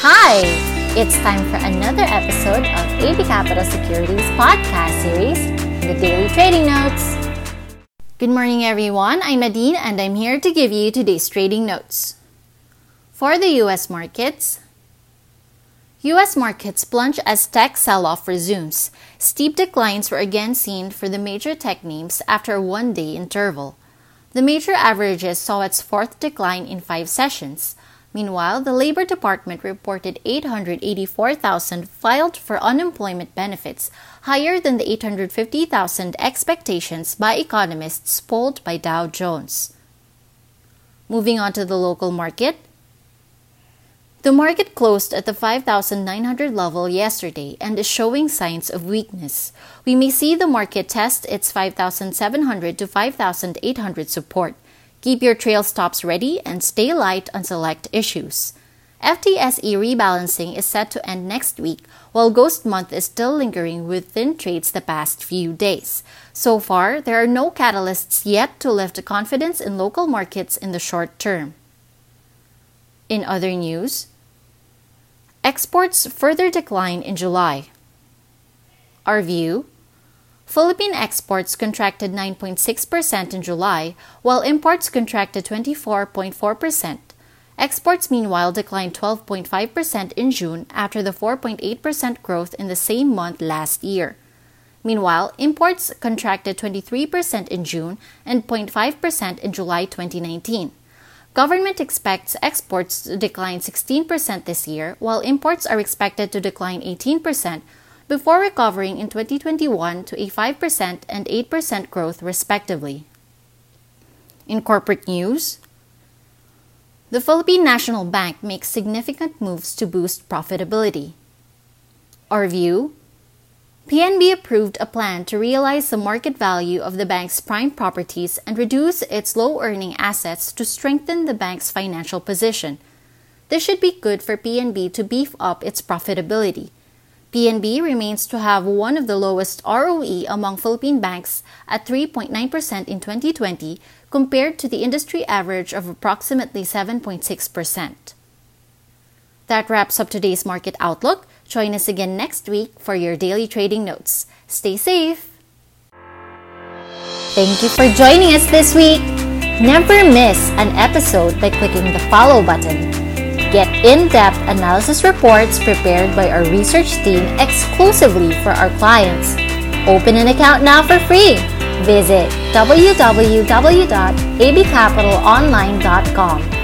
Hi! It's time for another episode of AB Capital Securities podcast series, The Daily Trading Notes. Good morning, everyone. I'm Nadine, and I'm here to give you today's trading notes. For the U.S. markets, U.S. markets plunge as tech sell off resumes. Steep declines were again seen for the major tech names after a one day interval. The major averages saw its fourth decline in five sessions. Meanwhile, the Labor Department reported 884,000 filed for unemployment benefits, higher than the 850,000 expectations by economists polled by Dow Jones. Moving on to the local market, the market closed at the 5,900 level yesterday and is showing signs of weakness. We may see the market test its 5,700 to 5,800 support. Keep your trail stops ready and stay light on select issues. FTSE rebalancing is set to end next week, while Ghost Month is still lingering within trades the past few days. So far, there are no catalysts yet to lift confidence in local markets in the short term. In other news, exports further decline in July. Our view Philippine exports contracted 9.6% in July, while imports contracted 24.4%. Exports, meanwhile, declined 12.5% in June after the 4.8% growth in the same month last year. Meanwhile, imports contracted 23% in June and 0.5% in July 2019. Government expects exports to decline 16% this year, while imports are expected to decline 18%, before recovering in 2021 to a 5% and 8% growth, respectively. In corporate news, the Philippine National Bank makes significant moves to boost profitability. Our view PNB approved a plan to realize the market value of the bank's prime properties and reduce its low earning assets to strengthen the bank's financial position. This should be good for PNB to beef up its profitability. PNB remains to have one of the lowest ROE among Philippine banks at 3.9% in 2020 compared to the industry average of approximately 7.6%. That wraps up today's market outlook. Join us again next week for your daily trading notes. Stay safe! Thank you for joining us this week. Never miss an episode by clicking the follow button. Get in depth analysis reports prepared by our research team exclusively for our clients. Open an account now for free. Visit www.abcapitalonline.com